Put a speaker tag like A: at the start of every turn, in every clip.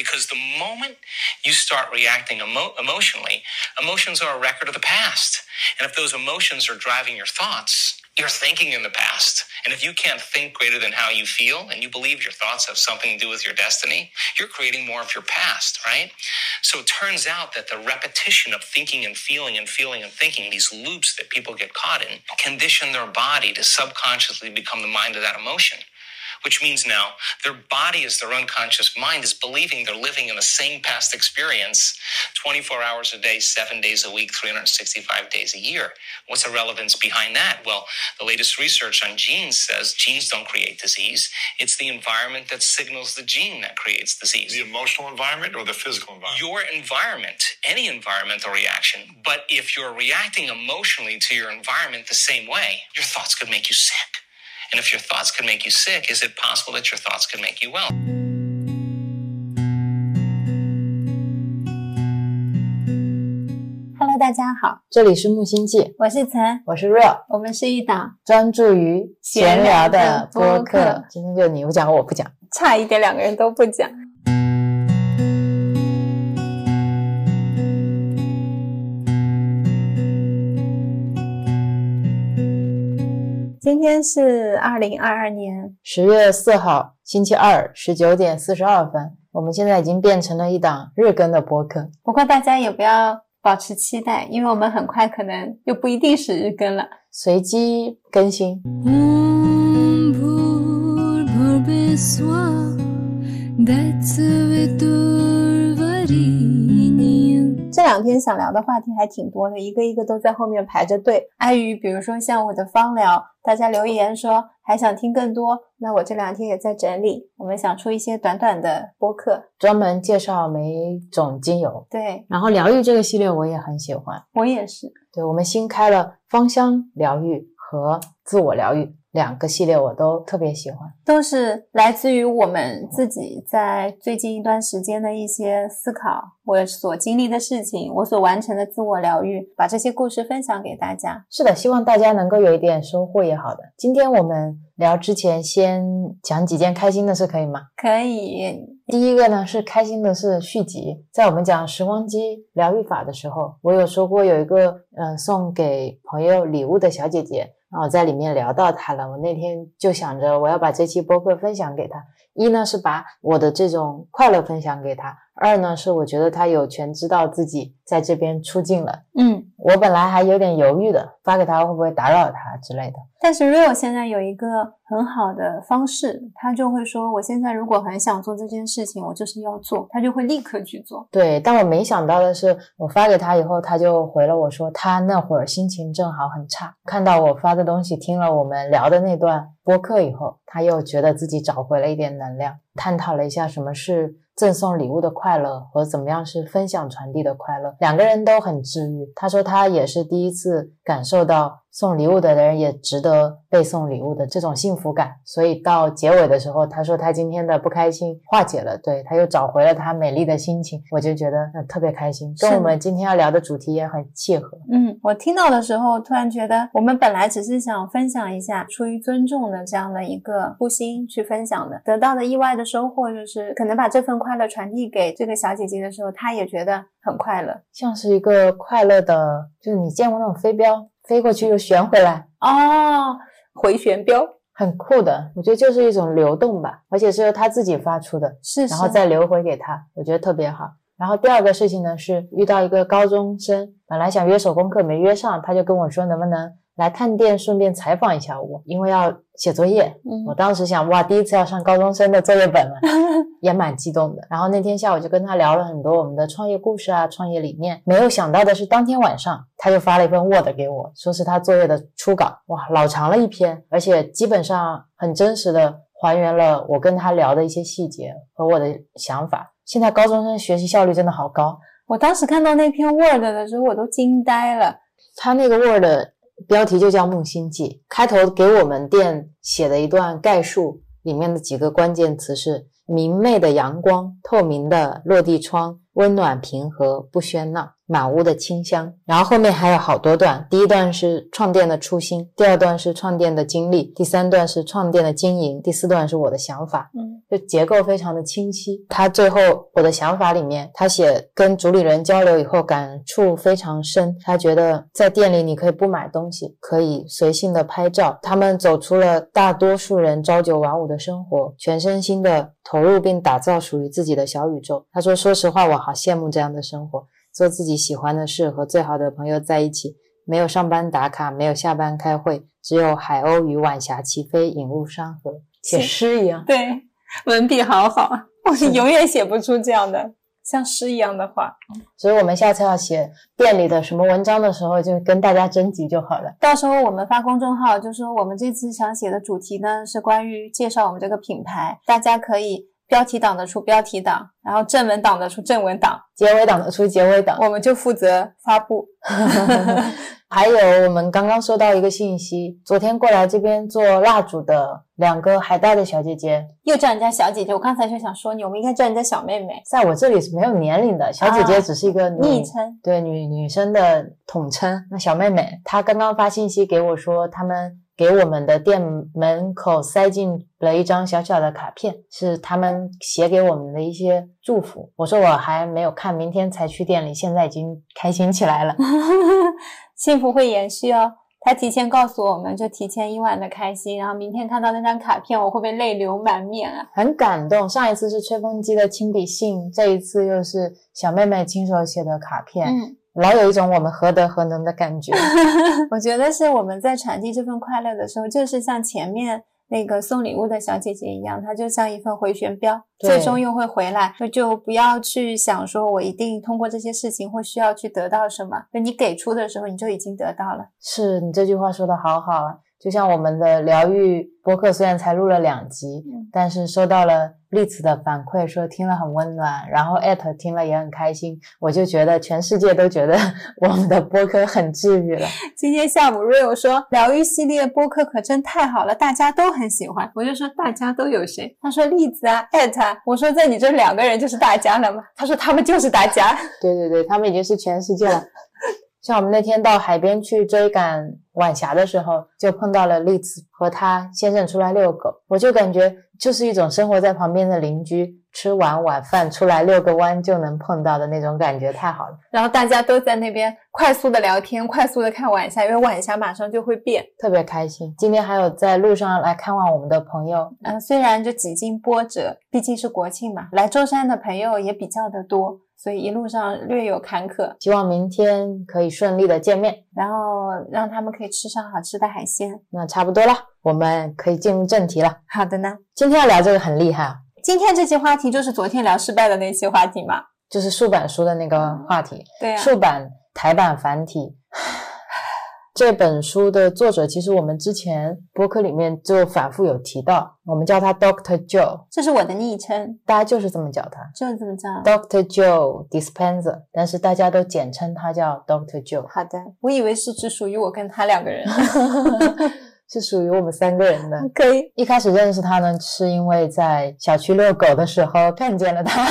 A: Because the moment you start reacting emo- emotionally, emotions are a record of the past. And if those emotions are driving your thoughts, you're thinking in the past. And if you can't think greater than how you feel and you believe your thoughts have something to do with your destiny, you're creating more of your past, right? So it turns out that the repetition of thinking and feeling and feeling and thinking, these loops that people get caught in, condition their body to subconsciously become the mind of that emotion which means now their body as their unconscious mind is believing they're living in the same past experience 24 hours a day, seven days a week, 365 days a year. What's the relevance behind that? Well, the latest research on genes says genes don't create disease. It's the environment that signals the gene that creates disease.
B: The emotional environment or the physical environment?
A: Your environment, any environmental reaction. But if you're reacting emotionally to your environment the same way, your thoughts could make you sick. And if your thoughts can make you sick, is it possible that your thoughts can make you well?
C: Hello，大家好，
D: 这里是木星记，
C: 我是岑，
D: 我是 Real，
C: 我们是一档
D: 专注于闲聊的播客。今天就你不讲，我不讲。
C: 差一点两个人都不讲。今天是二零二二年，
D: 十月四号，星期二，十九点四十二分，我们现在已经变成了一档日更的播客。
C: 不过大家也不要保持期待，因为我们很快可能又不一定是日更了。
D: 随机更新。
C: 两天想聊的话题还挺多的，一个一个都在后面排着队。碍于比如说像我的芳疗，大家留言说还想听更多，那我这两天也在整理，我们想出一些短短的播客。
D: 专门介绍每种精油，
C: 对
D: 然后疗愈这个系列我也很喜欢。
C: 我也是，
D: 对我们新开了芳香疗愈和自我疗愈两个系列，我都特别喜欢。
C: 都是来自于我们自己在最近一段时间的一些思考，我所经历的事情，我所完成的自我疗愈，把这些故事分享给大家。
D: 是的，希望大家能够有一点收获也好的。今天我们聊之前，先讲几件开心的事，可以吗？
C: 可以，
D: 第一个呢是开心的是续集，在我们讲时光机疗愈法的时候，我有说过有一个嗯、呃送给朋友礼物的小姐姐，然后在里面聊到他了。我那天就想着我要把这期播客分享给他，一呢是把我的这种快乐分享给他，二呢是我觉得他有权知道自己在这边出镜了。
C: 嗯。
D: 我本来还有点犹豫的，发给他会不会打扰他之类的。
C: 但是 Real 现在有一个很好的方式，他就会说，我现在如果很想做这件事情，我就是要做，他就会立刻去做。
D: 对，但我没想到的是，我发给他以后，他就回了我说，他那会儿心情正好很差，看到我发的东西，听了我们聊的那段播客以后，他又觉得自己找回了一点能量，探讨了一下什么是赠送礼物的快乐和怎么样是分享传递的快乐，两个人都很治愈。他说他也是第一次感受到送礼物的人也值得被送礼物的这种幸福感，所以到结尾的时候，他说他今天的不开心化解了，对，他又找回了他美丽的心情，我就觉得嗯特别开心，跟我们今天要聊的主题也很契合。
C: 嗯，我听到的时候，突然觉得我们本来只是想分享一下出于尊重的这样的一个初心去分享的，得到的意外的收获就是，可能把这份快乐传递给这个小姐姐的时候，她也觉得很快乐。
D: 像是一个快乐的，就是你见过那种飞镖，飞过去又旋回来，
C: 哦，回旋镖
D: 很酷的。我觉得就是一种流动吧，而且是由他自己发出的，
C: 是，
D: 然后再流回给他，我觉得特别好。然后第二个事情呢是遇到一个高中生，本来想约手工课没约上，他就跟我说能不能来探店，顺便采访一下我，因为要写作业。
C: 嗯
D: 我当时想，哇，第一次要上高中生的作业本了，也蛮激动的。然后那天下午就跟他聊了很多我们的创业故事啊、创业理念。没有想到的是，当天晚上他就发了一份 Word 给我，说是他作业的初稿，哇，老长了一篇，而且基本上很真实的还原了我跟他聊的一些细节和我的想法。现在高中生学习效率真的好高，
C: 我当时看到那篇 Word 的时候，我都惊呆了。
D: 他那个 Word 标题就叫《木星记》，开头给我们店写的一段概述，里面的几个关键词是：明媚的阳光、透明的落地窗、温暖平和、不喧闹。满屋的清香。然后后面还有好多段，第一段是创店的初心，第二段是创店的经历，第三段是创店的经营，第四段是我的想法。
C: 嗯，
D: 就结构非常的清晰。他最后我的想法里面，他写跟主理人交流以后感触非常深。他觉得在店里你可以不买东西，可以随性的拍照。他们走出了大多数人朝九晚五的生活，全身心的投入并打造属于自己的小宇宙。他说：“说实话，我好羡慕这样的生活，做自己喜欢的事，和最好的朋友在一起，没有上班打卡，没有下班开会，只有海鸥与晚霞齐飞，引入山河，写诗一样。”
C: 对，文笔好好，我永远写不出这样的像诗一样的话。
D: 所以我们下次要写店里的什么文章的时候，就跟大家征集就好了。
C: 到时候我们发公众号，就说我们这次想写的主题呢是关于介绍我们这个品牌，大家可以标题党得出标题党，然后正文党得出正文党，
D: 结尾党的出结尾党。
C: 我们就负责发布。
D: 还有，我们刚刚收到一个信息，昨天过来这边做蜡烛的两个海带的小姐姐，
C: 又叫人家小姐姐，我刚才就想说你，我们应该叫人家小妹妹。
D: 在我这里是没有年龄的，小姐姐只是一个女
C: 昵称，
D: 对女女生的统称。那小妹妹她刚刚发信息给我说，他们给我们的店门口塞进了一张小小的卡片，是他们写给我们的一些祝福。我说我还没有看，明天才去店里，现在已经开心起来了。
C: 幸福会延续哦。他提前告诉我们，就提前一晚的开心，然后明天看到那张卡片，我会不会泪流满面啊？
D: 很感动。上一次是吹风机的亲笔信，这一次又是小妹妹亲手写的卡片，
C: 嗯，
D: 老有一种我们何德何能的感觉。
C: 我觉得是我们在传递这份快乐的时候，就是像前面那个送礼物的小姐姐一样，它就像一份回旋镖，最终又会回来。就就不要去想说我一定通过这些事情会需要去得到什么，就你给出的时候，你就已经得到了。
D: 是你这句话说的好好啊！就像我们的疗愈播客，虽然才录了两集，
C: 嗯
D: 但是收到了栗子的反馈，说听了很温暖，然后艾特听了也很开心，我就觉得全世界都觉得 我们的播客很治愈了。
C: 今天下午 Rio 说疗愈系列播客可真太好了，大家都很喜欢。我就说大家都有谁？他说栗子啊，艾特啊。我说在你这两个人就是大家了吗？他说他们就是大家。
D: 对对对，他们已经是全世界了。像我们那天到海边去追赶晚霞的时候，就碰到了栗子和他先生出来遛狗，我就感觉就是一种生活在旁边的邻居，吃完晚饭出来遛个弯就能碰到的那种感觉，太好了，
C: 然后大家都在那边快速的聊天，快速的看晚霞，因为晚霞马上就会变。
D: 特别开心。今天还有在路上来看望我们的朋友，
C: 嗯、虽然就几经波折，毕竟是国庆嘛，来舟山的朋友也比较的多，所以一路上略有坎坷。
D: 希望明天可以顺利的见面。
C: 然后让他们可以吃上好吃的海鲜。
D: 那差不多了，我们可以进入正题了。
C: 好的呢，
D: 今天要聊这个很厉害啊，
C: 今天这期话题就是昨天聊失败的那期话题嘛。
D: 就是竖版书的那个话题。
C: 对啊，
D: 竖版、台版、繁体。这本书的作者，其实我们之前博客里面就反复有提到，我们叫他 Doctor Joe，
C: 这是我的昵称，
D: 大家就是这么叫他
C: 就是这么叫。
D: Doctor Joe Dispenser，但是大家都简称他叫 Doctor Joe，
C: 好的，我以为是只属于我跟他两个人。
D: 是属于我们三个人的。
C: 可以，
D: 一开始认识他呢，是因为在小区遛狗的时候看见了他。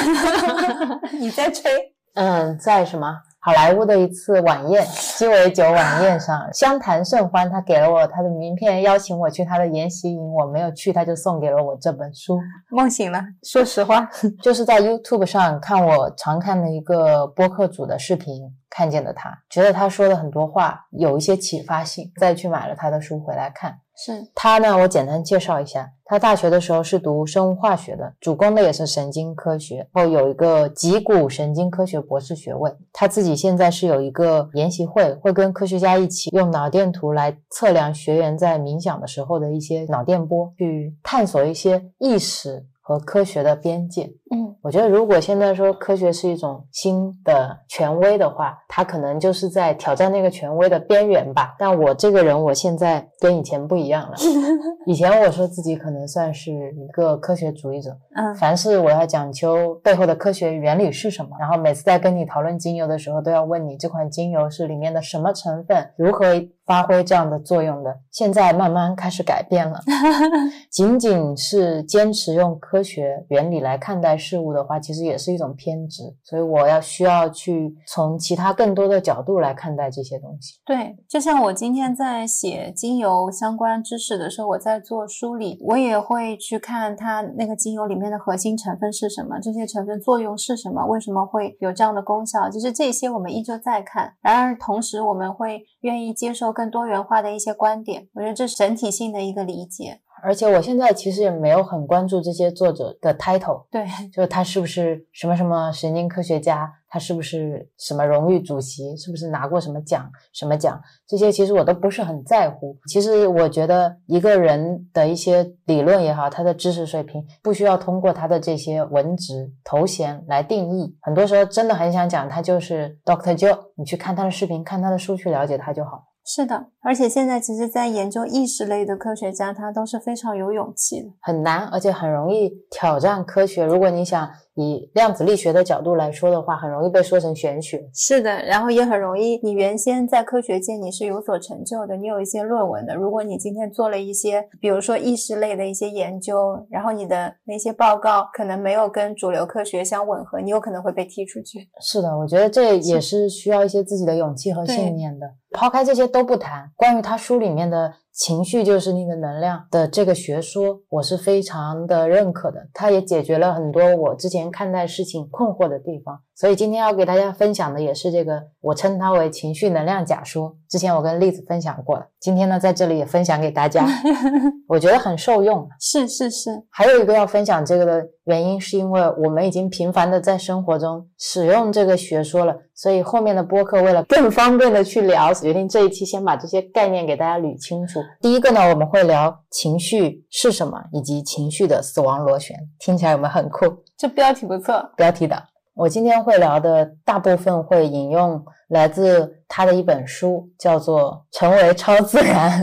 C: 你在吹。
D: 嗯，在什么好莱坞的一次晚宴，鸡尾酒晚宴上，相谈甚欢。他给了我他的名片，邀请我去他的研习营，我没有去，他就送给了我这本书。
C: 梦醒了，说实话，
D: 就是在 YouTube 上看我常看的一个播客组的视频，看见的他，觉得他说的很多话有一些启发性，再去买了他的书回来看。
C: 是
D: 他呢，我简单介绍一下，他大学的时候是读生物化学的，主攻的也是神经科学，后有一个脊骨神经科学博士学位。他自己现在是有一个研习会，会跟科学家一起用脑电图来测量学员在冥想的时候的一些脑电波，去探索一些意识和科学的边界。
C: 嗯，
D: 我觉得，如果现在说科学是一种新的权威的话，它可能就是在挑战那个权威的边缘吧。但我这个人，我现在跟以前不一样了。以前我说自己可能算是一个科学主义者，
C: 嗯
D: 凡事我要讲究背后的科学原理是什么，然后每次在跟你讨论精油的时候，都要问你这款精油是里面的什么成分，如何发挥这样的作用的。现在慢慢开始改变了，仅仅是坚持用科学原理来看待事物的话，其实也是一种偏执。所以我要需要去从其他更多的角度来看待这些东西。
C: 对，就像我今天在写精油相关知识的时候，我在做梳理，我也会去看它那个精油里面的核心成分是什么，这些成分作用是什么，为什么会有这样的功效。其实这些我们依旧在看，然而同时我们会愿意接受更多元化的一些观点。我觉得这是整体性的一个理解。
D: 而且我现在其实也没有很关注这些作者的 title，
C: 对，
D: 就是他是不是什么什么神经科学家，他是不是什么荣誉主席，是不是拿过什么奖什么奖，这些其实我都不是很在乎。其实我觉得一个人的一些理论也好，他的知识水平不需要通过他的这些文职头衔来定义。很多时候真的很想讲，他就是 Doctor Joe，你去看他的视频，看他的书去了解他就好。
C: 是的，而且现在其实，在研究意识类的科学家，他都是非常有勇气的。
D: 很难，而且很容易挑战科学。如果你想以量子力学的角度来说的话，很容易被说成玄学。
C: 是的，然后也很容易，你原先在科学界你是有所成就的，你有一些论文的。如果你今天做了一些，比如说意识类的一些研究，然后你的那些报告可能没有跟主流科学相吻合，你有可能会被踢出去。
D: 是的，我觉得这也是需要一些自己的勇气和信念的。抛开这些都不谈，关于他书里面的情绪就是那个能量的这个学说，我是非常的认可的。它也解决了很多我之前看待事情困惑的地方。所以今天要给大家分享的也是这个，我称它为情绪能量假说。之前我跟栗子分享过了，今天呢在这里也分享给大家，我觉得很受用。
C: 是是是，
D: 还有一个要分享这个的原因，是因为我们已经频繁的在生活中使用这个学说了，所以后面的播客为了更方便的去聊，决定这一期先把这些概念给大家捋清楚。第一个呢，我们会聊情绪是什么，以及情绪的死亡螺旋，听起来有没有很酷？
C: 这标题不错，
D: 标题党。我今天会聊的大部分会引用来自他的一本书，叫做《成为超自然》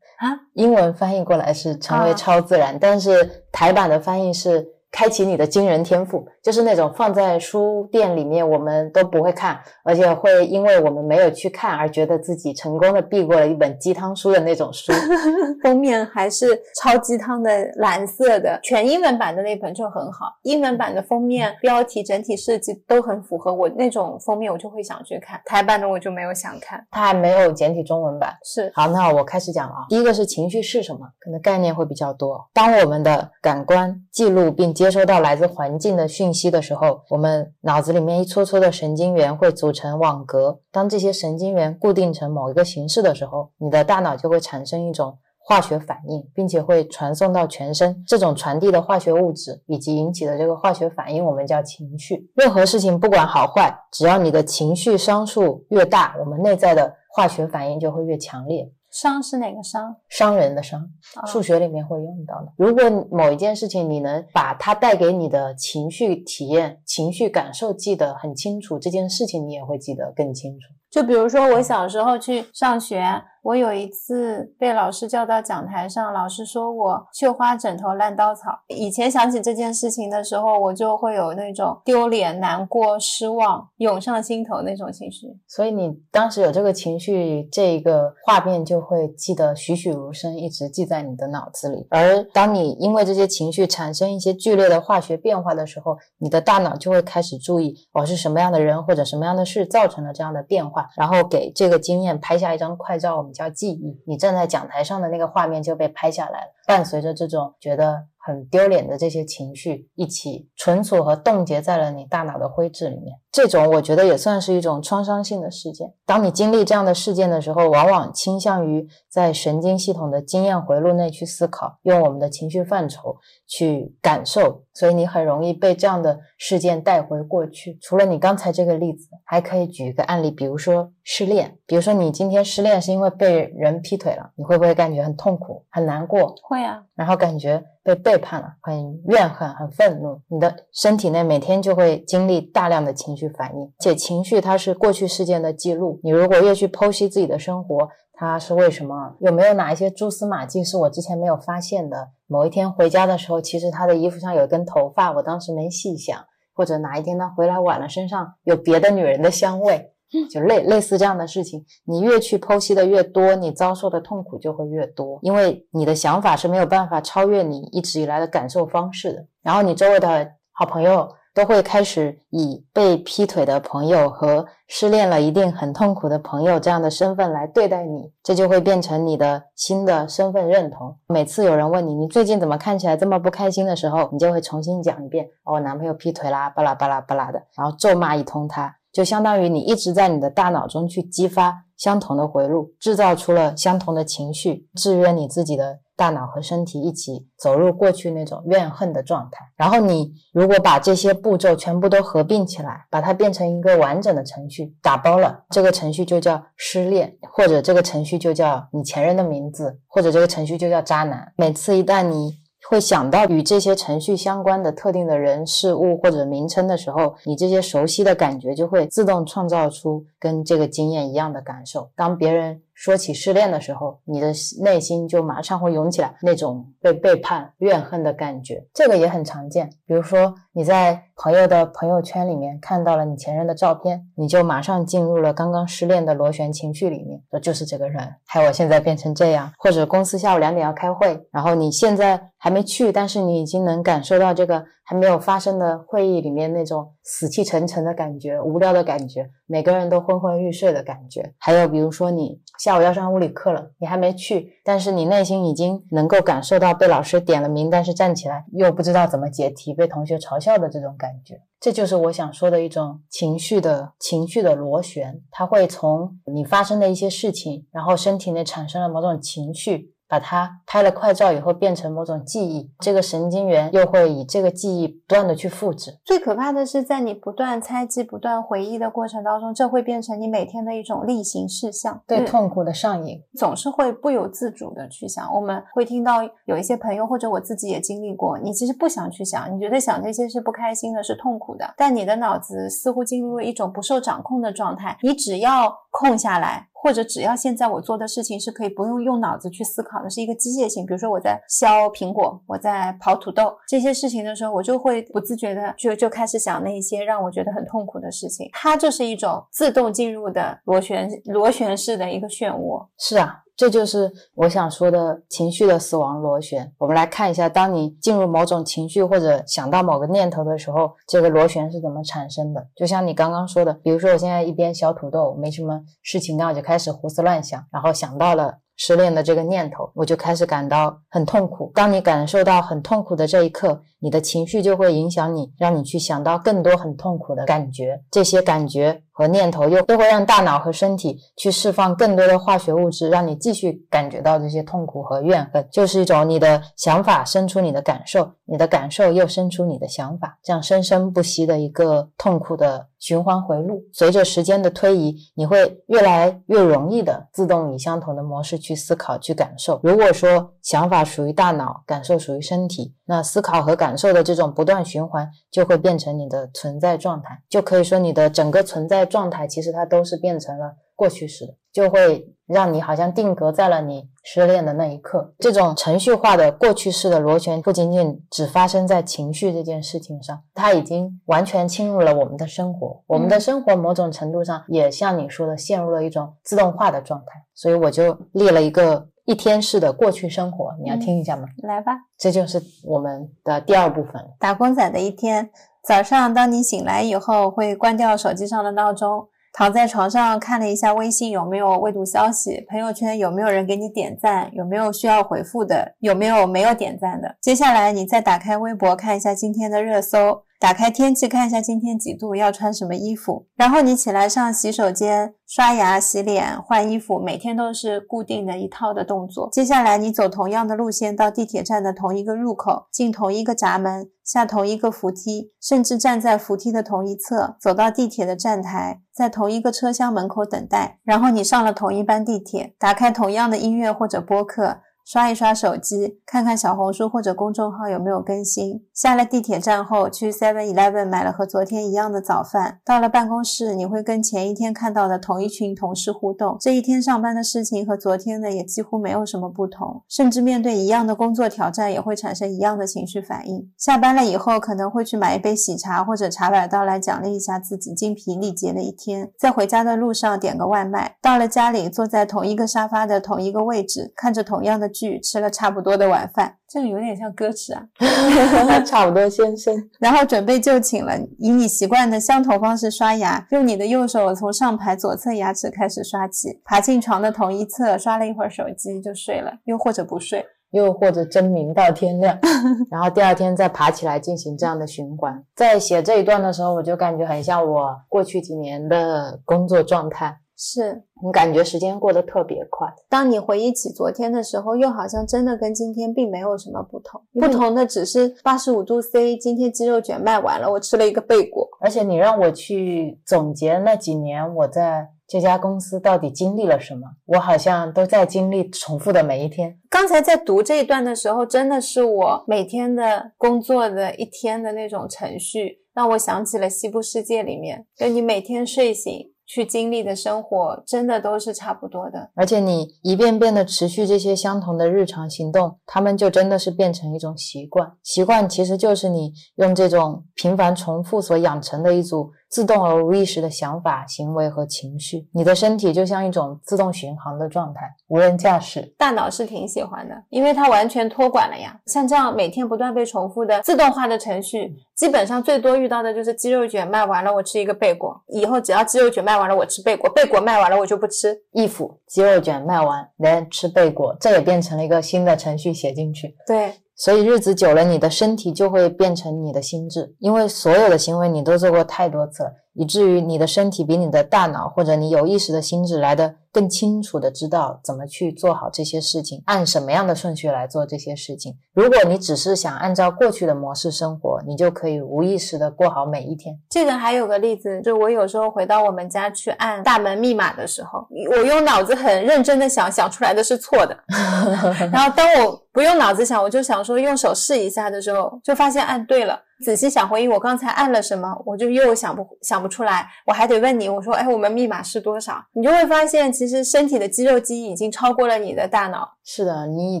C: 啊，
D: 英文翻译过来是“成为超自然”，但是台版的翻译是。开启你的惊人天赋，就是那种放在书店里面我们都不会看，而且会因为我们没有去看而觉得自己成功的避过了一本鸡汤书的那种书。
C: 封面还是超鸡汤的蓝色的，全英文版的那本就很好，英文版的封面标题整体设计都很符合我那种封面，我就会想去看。台版的我就没有想看，
D: 它还没有简体中文版。
C: 是，
D: 好，那我开始讲了啊。第一个是情绪是什么，可能概念会比较多。当我们的感官记录并接接收到来自环境的讯息的时候，我们脑子里面一撮撮的神经元会组成网格。当这些神经元固定成某一个形式的时候，你的大脑就会产生一种化学反应，并且会传送到全身。这种传递的化学物质以及引起的这个化学反应，我们叫情绪。任何事情不管好坏，只要你的情绪商数越大，我们内在的化学反应就会越强烈。
C: 商是哪个商？
D: 商人的商，数学里面会用到的。如果某一件事情你能把它带给你的情绪体验、情绪感受记得很清楚，这件事情你也会记得更清楚。
C: 就比如说我小时候去上学，我有一次被老师叫到讲台上，老师说我绣花枕头烂稻草。以前想起这件事情的时候，我就会有那种丢脸、难过、失望涌上心头那种情绪。
D: 所以你当时有这个情绪，这个画面就会记得栩栩如生，一直记在你的脑子里。而当你因为这些情绪产生一些剧烈的化学变化的时候，你的大脑就会开始注意，我是什么样的人或者什么样的事造成了这样的变化。然后给这个经验拍下一张快照，叫记忆。你站在讲台上的那个画面就被拍下来了，伴随着这种觉得很丢脸的这些情绪一起存储和冻结在了你大脑的灰质里面。这种我觉得也算是一种创伤性的事件。当你经历这样的事件的时候，往往倾向于在神经系统的经验回路内去思考，用我们的情绪范畴去感受，所以你很容易被这样的事件带回过去。除了你刚才这个例子，还可以举一个案例，比如说失恋。比如说你今天失恋是因为被人劈腿了，你会不会感觉很痛苦、很难过？
C: 会啊，
D: 然后感觉被背叛了，很怨恨、很愤怒。你的身体内每天就会经历大量的情绪。反应，且情绪它是过去事件的记录。你如果越去剖析自己的生活，它是为什么？有没有哪一些蛛丝马迹是我之前没有发现的？某一天回家的时候，其实他的衣服上有一根头发，我当时没细想。或者哪一天他回来晚了，身上有别的女人的香味，就类类似这样的事情。你越去剖析的越多，你遭受的痛苦就会越多，因为你的想法是没有办法超越你一直以来的感受方式的。然后你周围的。好朋友都会开始以被劈腿的朋友和失恋了一定很痛苦的朋友这样的身份来对待你，这就会变成你的新的身份认同。每次有人问你你最近怎么看起来这么不开心的时候，你就会重新讲一遍：哦，我男朋友劈腿啦，巴拉巴拉巴拉的，然后咒骂一通他。就相当于你一直在你的大脑中去激发相同的回路，制造出了相同的情绪，制约你自己的大脑和身体一起走入过去那种怨恨的状态。然后你如果把这些步骤全部都合并起来，把它变成一个完整的程序，打包了，这个程序就叫失恋，或者这个程序就叫你前任的名字，或者这个程序就叫渣男。每次一旦你会想到与这些程序相关的特定的人事物或者名称的时候，你这些熟悉的感觉就会自动创造出跟这个经验一样的感受。当别人说起失恋的时候，你的内心就马上会涌起来那种被背叛、怨恨的感觉。这个也很常见，比如说你在朋友的朋友圈里面看到了你前任的照片，你就马上进入了刚刚失恋的螺旋情绪里面，说就是这个人，害我现在变成这样。或者公司下午两点要开会，然后你现在还没去，但是你已经能感受到这个还没有发生的会议里面那种死气沉沉的感觉、无聊的感觉，每个人都昏昏欲睡的感觉。还有比如说你。下午要上物理课了，你还没去，但是你内心已经能够感受到被老师点了名，但是站起来又不知道怎么解题，被同学嘲笑的这种感觉。这就是我想说的一种情绪的情绪的螺旋，它会从你发生的一些事情，然后身体内产生了某种情绪。把它拍了快照以后，变成某种记忆，这个神经元又会以这个记忆不断的去复制。
C: 最可怕的是，在你不断猜忌、不断回忆的过程当中，这会变成你每天的一种例行事项，
D: 对痛苦的上瘾，
C: 总是会不由自主的去想。我们会听到有一些朋友或者我自己也经历过，你其实不想去想，你觉得想这些是不开心的，是痛苦的，但你的脑子似乎进入了一种不受掌控的状态，你只要空下来。或者只要现在我做的事情是可以不用用脑子去思考的，是一个机械性。比如说我在削苹果，我在刨土豆这些事情的时候，我就会不自觉的就就开始想那些让我觉得很痛苦的事情。它就是一种自动进入的螺旋螺旋式的一个漩涡。
D: 是啊。这就是我想说的情绪的死亡螺旋。我们来看一下，当你进入某种情绪或者想到某个念头的时候，这个螺旋是怎么产生的？就像你刚刚说的，比如说我现在一边削土豆，没什么事情干，我就开始胡思乱想，然后想到了。失恋的这个念头，我就开始感到很痛苦。当你感受到很痛苦的这一刻，你的情绪就会影响你，让你去想到更多很痛苦的感觉。这些感觉和念头又又会让大脑和身体去释放更多的化学物质，让你继续感觉到这些痛苦和怨恨。就是一种你的想法生出你的感受，你的感受又生出你的想法，这样生生不息的一个痛苦的。循环回路，随着时间的推移，你会越来越容易的自动以相同的模式去思考、去感受。如果说想法属于大脑，感受属于身体，那思考和感受的这种不断循环就会变成你的存在状态。就可以说，你的整个存在状态其实它都是变成了过去式的，就会让你好像定格在了你。失恋的那一刻，这种程序化的过去式的螺旋不仅仅只发生在情绪这件事情上，它已经完全侵入了我们的生活。我们的生活某种程度上也像你说的，陷入了一种自动化的状态。所以我就列了一个一天式的过去生活，你要听一下吗？
C: 来吧，
D: 这就是我们的第二部分。
C: 打工仔的一天，早上当你醒来以后，会关掉手机上的闹钟。躺在床上看了一下微信有没有未读消息，朋友圈有没有人给你点赞，有没有需要回复的，有没有没有点赞的。接下来你再打开微博看一下今天的热搜。打开天气看一下今天几度，要穿什么衣服。然后你起来上洗手间、刷牙、洗脸、换衣服，每天都是固定的一套的动作。接下来你走同样的路线到地铁站的同一个入口，进同一个闸门，下同一个扶梯，甚至站在扶梯的同一侧，走到地铁的站台，在同一个车厢门口等待。然后你上了同一班地铁，打开同样的音乐或者播客。刷一刷手机，看看小红书或者公众号有没有更新。下了地铁站后，去 Seven Eleven 买了和昨天一样的早饭。到了办公室，你会跟前一天看到的同一群同事互动。这一天上班的事情和昨天的也几乎没有什么不同，甚至面对一样的工作挑战，也会产生一样的情绪反应。下班了以后，可能会去买一杯喜茶或者茶百道来奖励一下自己精疲力竭的一天。在回家的路上点个外卖。到了家里，坐在同一个沙发的同一个位置，看着同样的。剧，吃了差不多的晚饭，这个有点像歌词啊。
D: 差不多，先生。
C: 然后准备就寝了，以你习惯的相同方式刷牙，用你的右手从上排左侧牙齿开始刷起，爬进床的同一侧，刷了一会儿手机就睡了，又或者不睡。
D: 又或者真明到天亮，然后第二天再爬起来进行这样的循环。在写这一段的时候，我就感觉很像我过去几年的工作状态，
C: 是
D: 你感觉时间过得特别快。
C: 当你回忆起昨天的时候，又好像真的跟今天并没有什么不同，不同的只是八十五度 C，今天鸡肉卷卖完了，我吃了一个贝果。
D: 而且你让我去总结那几年我在这家公司到底经历了什么，我好像都在经历重复的每一天。
C: 刚才在读这一段的时候，真的是我每天的工作的一天的那种程序，让我想起了西部世界里面，就你每天睡醒去经历的生活，真的都是差不多的。
D: 而且你一遍遍的持续这些相同的日常行动，他们就真的是变成一种习惯。习惯其实就是你用这种频繁重复所养成的一组自动而无意识的想法、行为和情绪。你的身体就像一种自动巡航的状态，无人驾驶。
C: 大脑是挺喜欢的，因为它完全托管了呀。像这样每天不断被重复的自动化的程序，基本上最多遇到的就是鸡肉卷卖完了，我吃一个贝果。以后只要鸡肉卷卖完了，我吃贝果；贝果卖完了，我就不吃。
D: if 鸡肉卷卖完，then 吃贝果，这也变成了一个新的程序写进去。
C: 对，
D: 所以日子久了，你的身体就会变成你的心智，因为所有的行为你都做过太多次了，以至于你的身体比你的大脑或者你有意识的心智来的更清楚的知道怎么去做好这些事情，按什么样的顺序来做这些事情。如果你只是想按照过去的模式生活，你就可以无意识的过好每一天。
C: 这个还有个例子，就我有时候回到我们家去按大门密码的时候，我用脑子很认真的想，想出来的是错的。然后当我不用脑子想，我就想说用手试一下的时候，就发现按对了。仔细想回忆我刚才按了什么，我就又想不想不出来，我还得问你，我说，哎，我们密码是多少？你就会发现，其实身体的肌肉记忆已经超过了你的大脑，
D: 是的，你已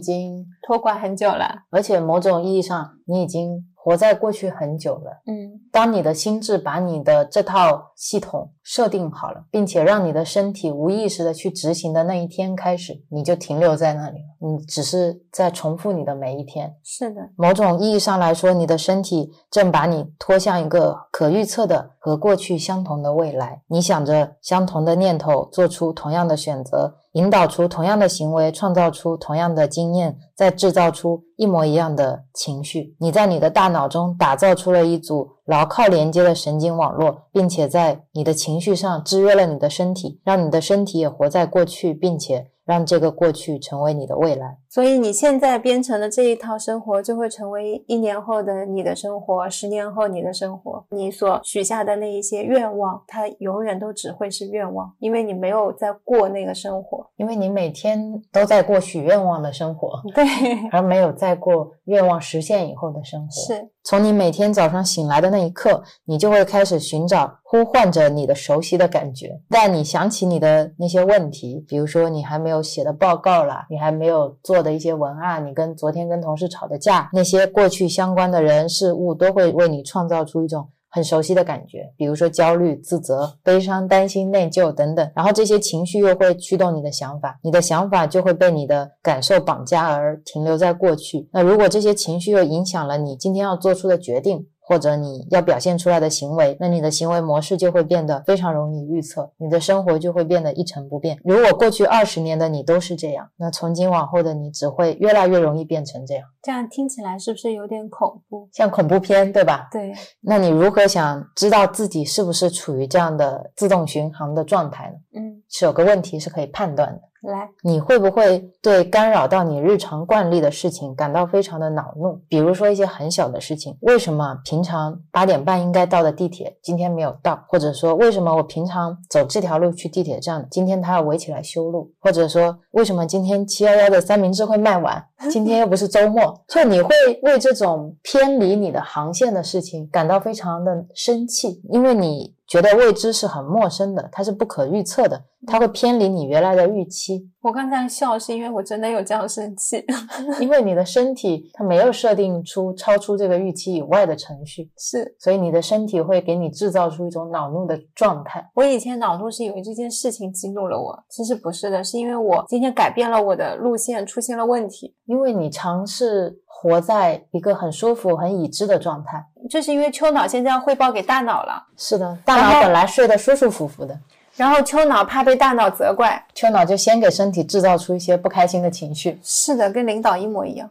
D: 经，
C: 托管很久了。
D: 而且某种意义上，你已经活在过去很久了。
C: 嗯，
D: 当你的心智把你的这套系统设定好了，并且让你的身体无意识的去执行的那一天开始，你就停留在那里了。你只是在重复你的每一天。
C: 是的，
D: 某种意义上来说，你的身体正把你拖向一个可预测的和过去相同的未来。你想着相同的念头，做出同样的选择，引导出同样的行为，创造出同样的经验，再制造出一模一样的情绪。你在你的大脑中打造出了一组牢靠连接的神经网络，并且在你的情绪上制约了你的身体，让你的身体也活在过去，并且让这个过去成为你的未来。
C: 所以你现在编程的这一套生活，就会成为一年后的你的生活，十年后你的生活。你所许下的那一些愿望，它永远都只会是愿望，因为你没有在过那个生活。
D: 因为你每天都在过许愿望的生活，
C: 对，
D: 而没有在过愿望实现以后的生活。
C: 是
D: 从你每天早上醒来的那一刻，你就会开始寻找、呼唤着你的熟悉的感觉。但你想起你的那些问题，比如说你还没有写的报告啦，你还没有做的一些文案，你跟昨天跟同事吵的架，那些过去相关的人事物都会为你创造出一种。很熟悉的感觉，比如说焦虑、自责、悲伤、担心、内疚等等，然后这些情绪又会驱动你的想法，你的想法就会被你的感受绑架而停留在过去。那如果这些情绪又影响了你今天要做出的决定，或者你要表现出来的行为，那你的行为模式就会变得非常容易预测，你的生活就会变得一成不变。如果过去二十年的你都是这样，那从今往后的你只会越来越容易变成这样，
C: 这样听起来是不是有点恐怖？
D: 像恐怖片，对吧？
C: 对，
D: 那你如何想知道自己是不是处于这样的自动巡航的状态呢？
C: 嗯，
D: 是有个问题是可以判断的。
C: 来，
D: 你会不会对干扰到你日常惯例的事情感到非常的恼怒？比如说一些很小的事情，为什么平常八点半应该到的地铁今天没有到？或者说为什么我平常走这条路去地铁站，今天他要围起来修路？或者说为什么今天七幺幺的三明治会卖完？今天又不是周末，就你会为这种偏离你的航线的事情感到非常的生气，因为你觉得未知是很陌生的，它是不可预测的，它会偏离你原来的预期。
C: 我刚才笑是因为我真的有这样生气，
D: 因为你的身体它没有设定出超出这个预期以外的程序，
C: 是
D: 所以你的身体会给你制造出一种恼怒的状态。
C: 我以前恼怒是因为这件事情激怒了我，其实不是的，是因为我今天改变了我的路线，出现了问题。
D: 因为你尝试活在一个很舒服、很已知的状态。
C: 就是因为丘脑现在要汇报给大脑了，
D: 是的，大脑本来睡得舒舒服服的，
C: 然后丘脑怕被大脑责怪，
D: 丘脑就先给身体制造出一些不开心的情绪。
C: 是的，跟领导一模一样，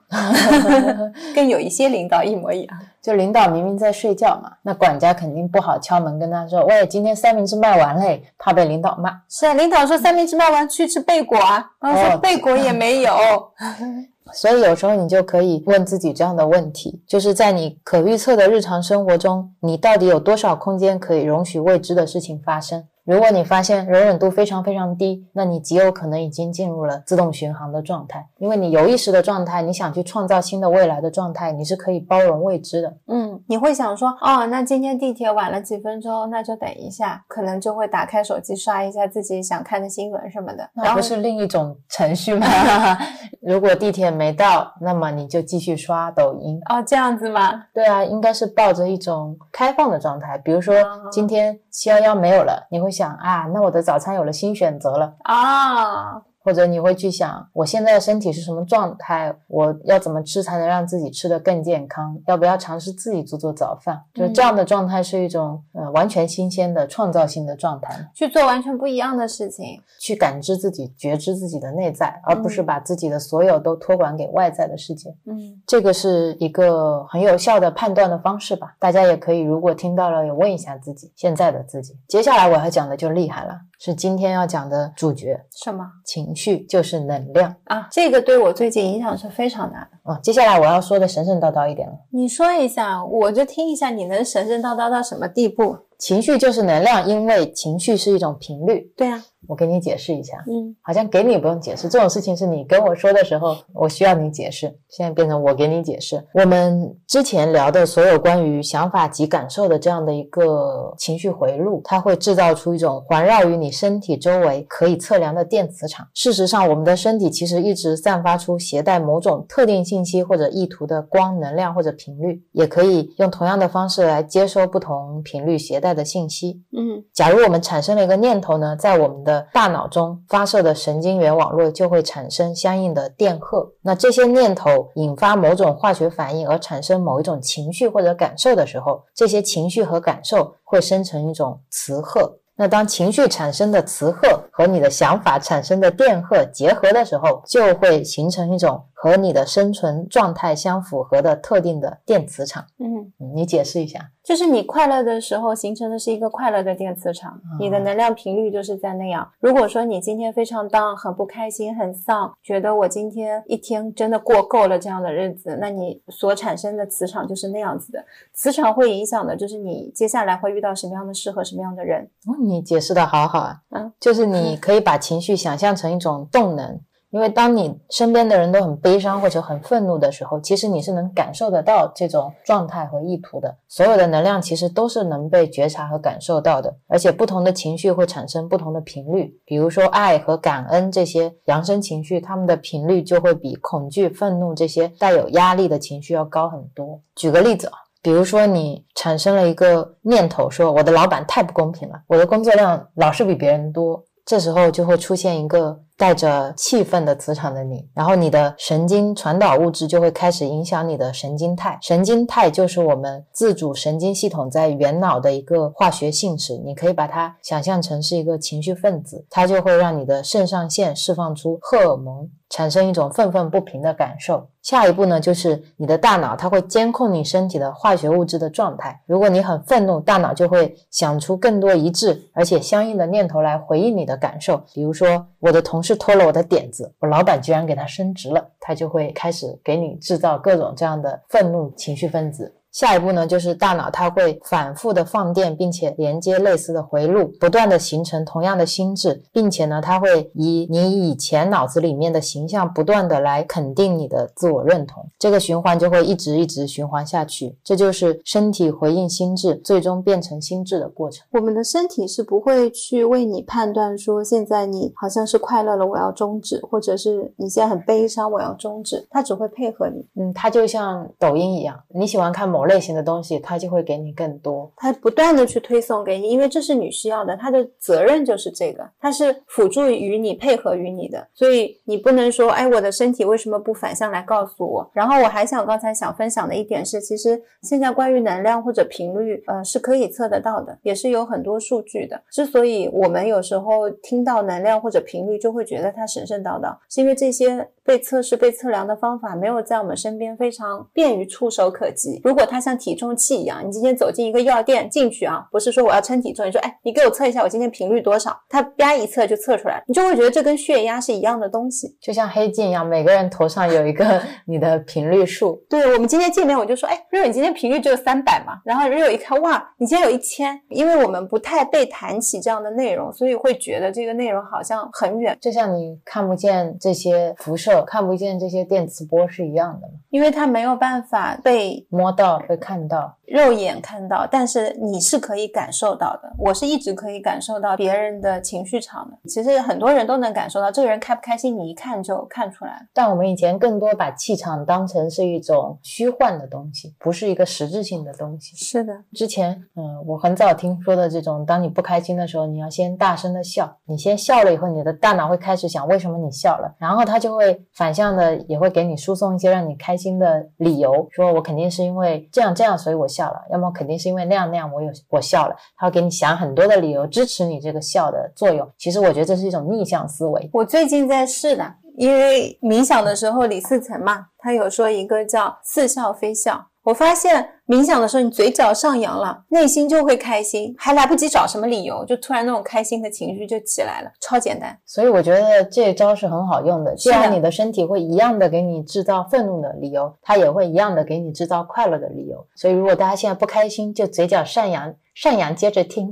C: 跟有一些领导一模一样。
D: 就领导明明在睡觉嘛，那管家肯定不好敲门跟他说：“喂，今天三明治卖完嘞。”怕被领导骂。
C: 是啊，领导说三明治卖完去吃贝果啊，然后说
D: 哦
C: 贝果也没有。
D: 所以有时候你就可以问自己这样的问题：就是在你可预测的日常生活中，你到底有多少空间可以容许未知的事情发生？如果你发现容忍度非常非常低，那你极有可能已经进入了自动巡航的状态，因为你有意识的状态，你想去创造新的未来的状态，你是可以包容未知的。
C: 嗯，你会想说，哦，那今天地铁晚了几分钟，那就等一下，可能就会打开手机刷一下自己想看的新闻什么的。
D: 那不是另一种程序吗？如果地铁没到，那么你就继续刷抖音。
C: 哦，这样子吗？
D: 对啊，应该是抱着一种开放的状态。比如说
C: 哦
D: 今天七幺幺没有了，你会想啊，那我的早餐有了新选择了。
C: 啊，
D: 或者你会去想，我现在的身体是什么状态？我要怎么吃才能让自己吃得更健康？要不要尝试自己做做早饭？就这样的状态是一种呃完全新鲜的创造性的状态，
C: 去做完全不一样的事情。
D: 去感知自己、觉知自己的内在，而不是把自己的所有都托管给外在的世界。
C: 嗯，
D: 这个是一个很有效的判断的方式吧。大家也可以，如果听到了，也问一下自己现在的自己。接下来我要讲的就厉害了，是今天要讲的主角
C: 什么——
D: 情绪就是能量
C: 啊？这个对我最近影响是非常大的。
D: 啊、接下来我要说的神神叨叨一点了，
C: 你说一下，我就听一下，你能神神叨叨到什么地步？
D: 情绪就是能量，因为情绪是一种频率。
C: 对啊，
D: 我给你解释一下，
C: 嗯，
D: 好像给你不用解释，这种事情是你跟我说的时候，我需要你解释。现在变成我给你解释。我们之前聊的所有关于想法及感受的这样的一个情绪回路，它会制造出一种环绕于你身体周围可以测量的电磁场。事实上，我们的身体其实一直散发出携带某种特定信息或者意图的光能量或者频率，也可以用同样的方式来接收不同频率携带的信息。
C: 嗯
D: 假如我们产生了一个念头呢，在我们的大脑中发射的神经元网络就会产生相应的电荷。那这些念头引发某种化学反应而产生某一种情绪或者感受的时候，这些情绪和感受会生成一种磁荷。那当情绪产生的磁荷和你的想法产生的电荷结合的时候，就会形成一种和你的生存状态相符合的特定的电磁场。
C: 嗯，
D: 嗯，你解释一下。
C: 就是你快乐的时候形成的是一个快乐的电磁场，你的能量频率就是在那样。如果说你今天非常 down，很不开心，很丧，觉得我今天一天真的过够了这样的日子，那你所产生的磁场就是那样子的。磁场会影响的就是你接下来会遇到什么样的事和什么样的人。
D: 哦，你解释的好好啊，
C: 嗯，
D: 就是你 可以把情绪想象成一种动能，因为当你身边的人都很悲伤或者很愤怒的时候，其实你是能感受得到这种状态和意图的。所有的能量其实都是能被觉察和感受到的，而且不同的情绪会产生不同的频率，比如说爱和感恩这些扬声情绪，它们的频率就会比恐惧、愤怒这些带有压力的情绪要高很多。举个例子啊。比如说，你产生了一个念头，说我的老板太不公平了，我的工作量老是比别人多，这时候就会出现一个带着气愤的磁场的你，然后你的神经传导物质就会开始影响你的神经肽。神经肽就是我们自主神经系统在元脑的一个化学性质，你可以把它想象成是一个情绪分子，它就会让你的肾上腺释放出荷尔蒙。产生一种愤愤不平的感受。下一步呢，就是你的大脑它会监控你身体的化学物质的状态。如果你很愤怒，大脑就会想出更多一致而且相应的念头来回应你的感受。比如说，我的同事偷了我的点子，我老板居然给他升职了，他就会开始给你制造各种这样的愤怒情绪分子。下一步呢，就是大脑它会反复的放电，并且连接类似的回路，不断的形成同样的心智，并且呢，它会以你以前脑子里面的形象不断的来肯定你的自我认同，这个循环就会一直一直循环下去，这就是身体回应心智，最终变成心智的过程。
C: 我们的身体是不会去为你判断说现在你好像是快乐了，我要终止，或者是你现在很悲伤，我要终止，它只会配合你，
D: 嗯，它就像抖音一样，你喜欢看某类型的东西，它就会给你更多。
C: 它不断的去推送给你，因为这是你需要的，它的责任就是这个，它是辅助于你、配合于你的，所以你不能说，哎，我的身体为什么不反向来告诉我？然后我还想刚才想分享的一点是，其实现在关于能量或者频率，呃，是可以测得到的，也是有很多数据的。之所以我们有时候听到能量或者频率就会觉得它神圣叨叨，是因为这些被测试、被测量的方法没有在我们身边非常便于触手可及。如果它像体重器一样，你今天走进一个药店进去啊，不是说我要称体重，你说哎，你给我测一下我今天频率多少，它啪一测就测出来，你就会觉得这跟血压是一样的东西。
D: 就像黑镜一样，每个人头上有一个 你的频率数。
C: 对我们今天见面，我就说，哎，瑞瑞，你今天频率只有三百嘛？然后瑞瑞一看，哇，你今天有一千，因为我们不太被谈起这样的内容，所以会觉得这个内容好像很远，
D: 就像你看不见这些辐射，看不见这些电磁波是一样的吗，
C: 因为它没有办法被
D: 摸到被看到。
C: 肉眼看到，但是你是可以感受到的。我是一直可以感受到别人的情绪场的。其实很多人都能感受到，这个人开不开心，你一看就看出来了。
D: 但我们以前更多把气场当成是一种虚幻的东西，不是一个实质性的东西。
C: 是的，
D: 之前，嗯，我很早听说的这种，当你不开心的时候，你要先大声的笑。你先笑了以后，你的大脑会开始想为什么你笑了，然后它就会反向的也会给你输送一些让你开心的理由，说我肯定是因为这样这样，所以我笑了。要么肯定是因为那样那样，我有我笑了。他会给你想很多的理由支持你这个笑的作用。其实我觉得这是一种逆向思维。
C: 我最近在试的，因为冥想的时候，李四成嘛，他有说一个叫似笑非笑。我发现冥想的时候，你嘴角上扬了，内心就会开心，还来不及找什么理由，就突然那种开心的情绪就起来了，超简单。
D: 所以我觉得这招是很好用的。既然你的身体会一样的给你制造愤怒的理由，它也会一样的给你制造快乐的理由。所以如果大家现在不开心，就嘴角上扬，上扬接着听，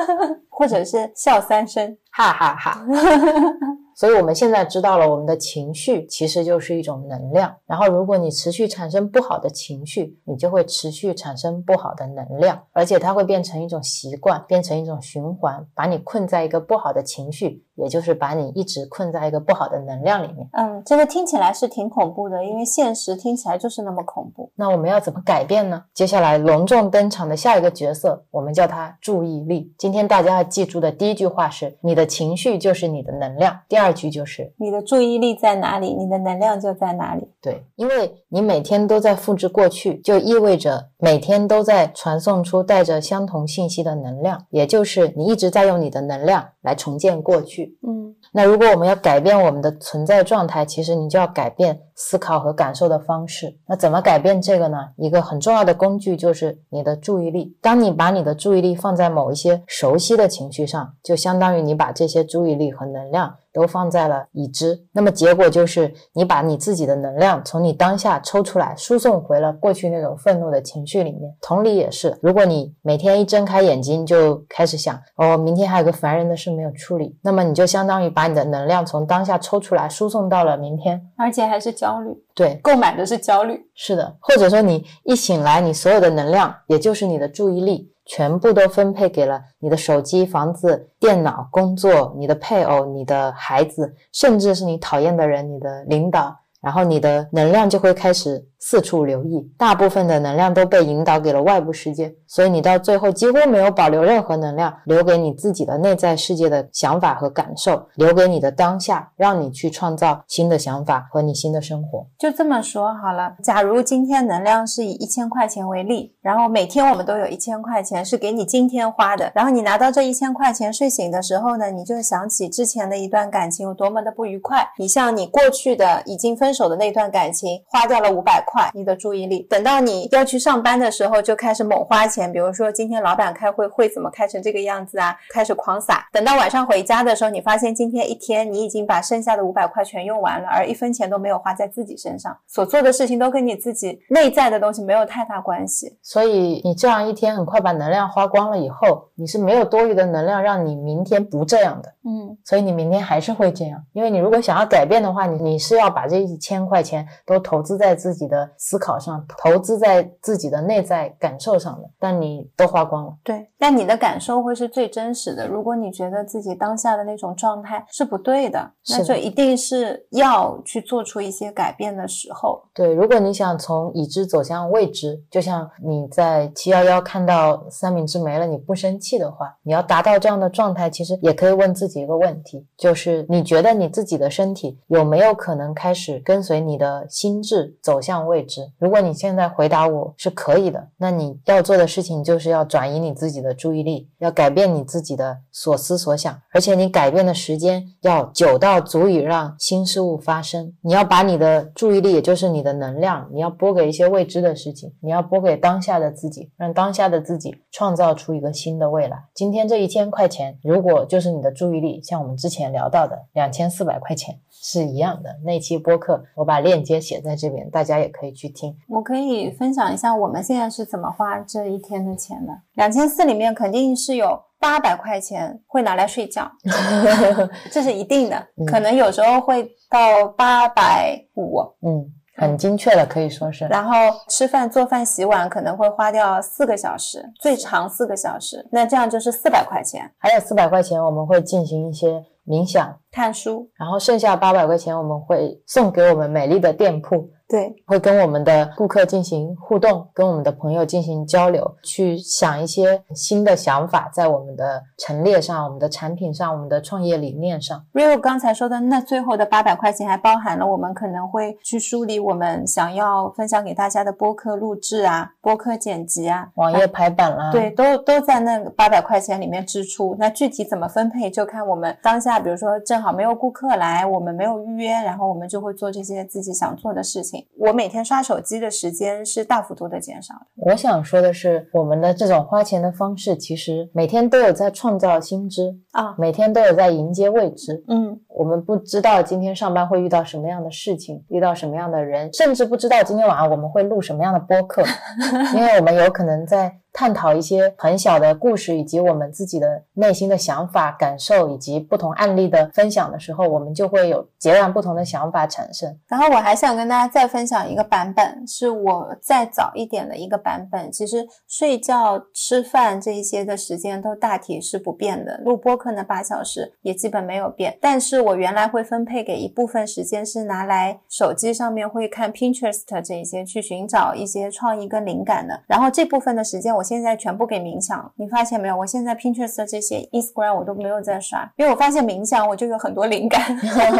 C: 或者是笑三声，
D: 哈哈哈。所以我们现在知道了，我们的情绪其实就是一种能量。然后，如果你持续产生不好的情绪，你就会持续产生不好的能量，而且它会变成一种习惯，变成一种循环，把你困在一个不好的情绪，也就是把你一直困在一个不好的能量里面。
C: 嗯，这个听起来是挺恐怖的，因为现实听起来就是那么恐怖。
D: 那我们要怎么改变呢？接下来隆重登场的下一个角色，我们叫他注意力。今天大家要记住的第一句话是：你的情绪就是你的能量。第二。句就是
C: 你的注意力在哪里，你的能量就在哪里。
D: 对，因为你每天都在复制过去，就意味着每天都在传送出带着相同信息的能量，也就是你一直在用你的能量来重建过去。
C: 嗯，
D: 那如果我们要改变我们的存在状态，其实你就要改变思考和感受的方式。那怎么改变这个呢？一个很重要的工具就是你的注意力。当你把你的注意力放在某一些熟悉的情绪上，就相当于你把这些注意力和能量。都放在了已知，那么结果就是你把你自己的能量从你当下抽出来，输送回了过去那种愤怒的情绪里面。同理也是，如果你每天一睁开眼睛就开始想，哦，明天还有个烦人的事没有处理，那么你就相当于把你的能量从当下抽出来，输送到了明天，
C: 而且还是焦虑。
D: 对，
C: 购买的是焦虑。
D: 是的，或者说你一醒来，你所有的能量，也就是你的注意力。全部都分配给了你的手机、房子、电脑、工作、你的配偶、你的孩子，甚至是你讨厌的人、你的领导，然后你的能量就会开始。四处留意，大部分的能量都被引导给了外部世界，所以你到最后几乎没有保留任何能量，留给你自己的内在世界的想法和感受，留给你的当下，让你去创造新的想法和你新的生活。
C: 就这么说好了，假如今天能量是以一千块钱为例，然后每天我们都有一千块钱是给你今天花的，然后你拿到这一千块钱，睡醒的时候呢，你就想起之前的一段感情有多么的不愉快，你像你过去的已经分分手的那段感情花掉了五百块，你的注意力，等到你要去上班的时候就开始猛花钱，比如说今天老板开会会怎么开成这个样子啊，开始狂撒。等到晚上回家的时候，你发现今天一天你已经把剩下的五百块全用完了，而一分钱都没有花在自己身上，所做的事情都跟你自己内在的东西没有太大关系。
D: 所以你这样一天很快把能量花光了以后，你是没有多余的能量让你明天不这样的。
C: 嗯，
D: 所以你明天还是会这样，因为你如果想要改变的话，你你是要把这一千块钱都投资在自己的思考上，投资在自己的内在感受上的，但你都花光了。
C: 对，但你的感受会是最真实的。如果你觉得自己当下的那种状态是不对的，那就一定是要去做出一些改变的时候。
D: 对，如果你想从已知走向未知，就像你在七幺幺看到三明治没了，你不生气的话，你要达到这样的状态，其实也可以问自己一个问题，就是你觉得你自己的身体有没有可能开始跟随你的心智走向未知？如果你现在回答我是可以的，那你要做的事情就是要转移你自己的注意力，要改变你自己的所思所想，而且你改变的时间要久到足以让新事物发生。你要把你的注意力，也就是你的能量，你要拨给一些未知的事情，你要拨给当下的自己，让当下的自己创造出一个新的未来。今天这一千块钱，如果就是你的注意力，像我们之前聊到的两千四百块钱是一样的。那期播客我把链接写在这边，大家也可以去听。
C: 我可以分享一下我们现在是怎么花这一天的钱的。两千四里面肯定是有八百块钱会拿来睡觉，这是一定的。
D: 嗯
C: 可能有时候会到八百五，
D: 嗯，很精确的，可以说是。
C: 然后吃饭、做饭、洗碗可能会花掉四个小时，最长四个小时。那这样就是四百块钱。
D: 还有四百块钱，我们会进行一些冥想，
C: 看书，
D: 然后剩下八百块钱我们会送给我们美丽的店铺，
C: 对，
D: 会跟我们的顾客进行互动，跟我们的朋友进行交流，去想一些新的想法，在我们的陈列上、我们的产品上、我们的创业理念上。
C: Rio 刚才说的那最后的八百块钱，还包含了我们可能会去梳理我们想要分享给大家的播客录制啊、播客剪辑啊、
D: 网页排版啦，
C: 对，都都在那个八百块钱里面支出。那具体怎么分配，就看我们当下，比如说正好没有顾客来，我们没有预约，然后我们就会做这些自己想做的事情。我每天刷手机的时间是大幅度的减少的。
D: 我想说的是，我们的这种花钱的方式，其实每天都有在创造新知
C: 啊
D: 每天都有在迎接未知。
C: 嗯，
D: 我们不知道今天上班会遇到什么样的事情，遇到什么样的人，甚至不知道今天晚上我们会录什么样的播客，因为我们有可能在探讨一些很小的故事，以及我们自己的内心的想法、感受，以及不同案例的分享的时候，我们就会有截然不同的想法产生。
C: 然后我还想跟大家再分享一个版本，是我再早一点的一个版本。其实睡觉、吃饭这一些的时间都大体是不变的，录播课那八小时也基本没有变。但是我原来会分配给一部分时间是拿来手机上面会看 Pinterest 这一些去寻找一些创意跟灵感的，然后这部分的时间我现在全部给冥想。你发现没有？我现在 Pinterest 这些 Instagram 我都没有在刷，因为我发现冥想我就有很多灵感。